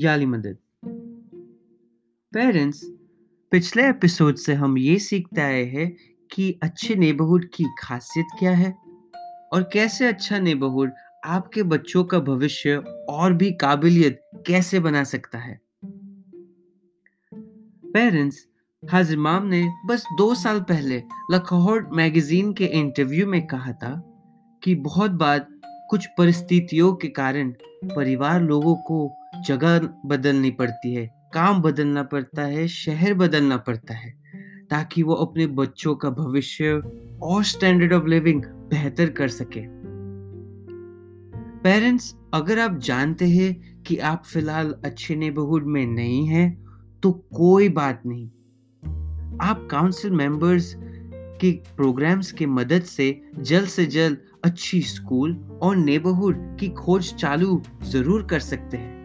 याली मदद। पेरेंट्स पिछले एपिसोड से हम ये सीखते आए हैं कि अच्छे नेबरहुड की खासियत क्या है और कैसे अच्छा नेबरहुड आपके बच्चों का भविष्य और भी काबिलियत कैसे बना सकता है। पेरेंट्स हाजिमाम ने बस दो साल पहले लखोर मैगजीन के इंटरव्यू में कहा था कि बहुत बार कुछ परिस्थितियों के कारण परिवार लोगों को जगह बदलनी पड़ती है, काम बदलना पड़ता है, शहर बदलना पड़ता है, ताकि वो अपने बच्चों का भविष्य और स्टैंडर्ड ऑफ़ लिविंग बेहतर कर सके। पेरेंट्स अगर आप जानते हैं कि आप फ़िलहाल अच्छे नेबरहुड में नहीं हैं तो कोई बात नहीं। आप काउंसिल मेंबर्स के प्रोग्राम्स के मदद से जल्द से जल्द अच्छी स्कूल और नेबरहुड की खोज चालू ज़रूर कर सकते हैं।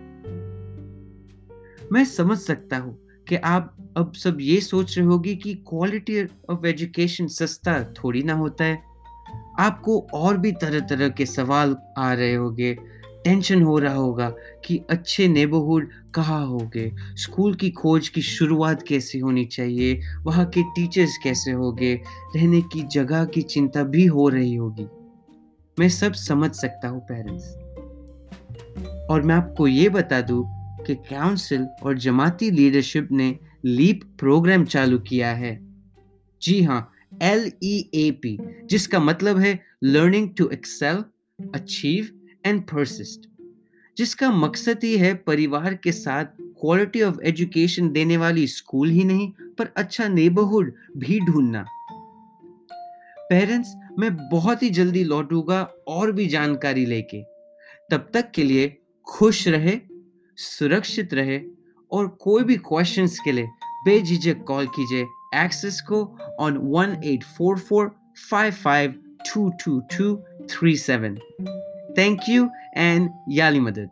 मैं समझ सकता हूँ कि आप अब सब ये सोच रहे होगी कि क्वालिटी ऑफ़ एजुकेशन सस्ता थोड़ी ना होता है। आपको और भी तरह तरह के सवाल आ रहे होंगे टेंशन हो रहा होगा कि अच्छे नेबरहुड कहाँ होंगे स्कूल की खोज की शुरुआत कैसे होनी चाहिए, वहाँ के टीचर्स कैसे होंगे, रहने की जगह की चिंता भी हो रही होगी। मैं सब समझ सकता हूँ पेरेंट्स और मैं आपको ये बता दूँ कि काउंसिल और जमाती लीडरशिप ने लीप प्रोग्राम चालू किया है। जी हाँ एल ई ए पी जिसका मतलब है learning to excel achieve and persist जिसका मकसद ही है परिवार के साथ क्वालिटी ऑफ़ एजुकेशन देने वाली स्कूल ही नहीं, पर अच्छा नेबरहुड भी ढूंढना। पेरेंट्स मैं बहुत ही जल्दी लौटूँगा और भी जानकारी लेके। तब तक के लिए खुश रहे सुरक्षित रहे और कोई भी क्वेश्चंस के लिए बेझिझक कॉल कीजिए एक्सेस को on one eight four four five five two two two three seven thank you and याली मदद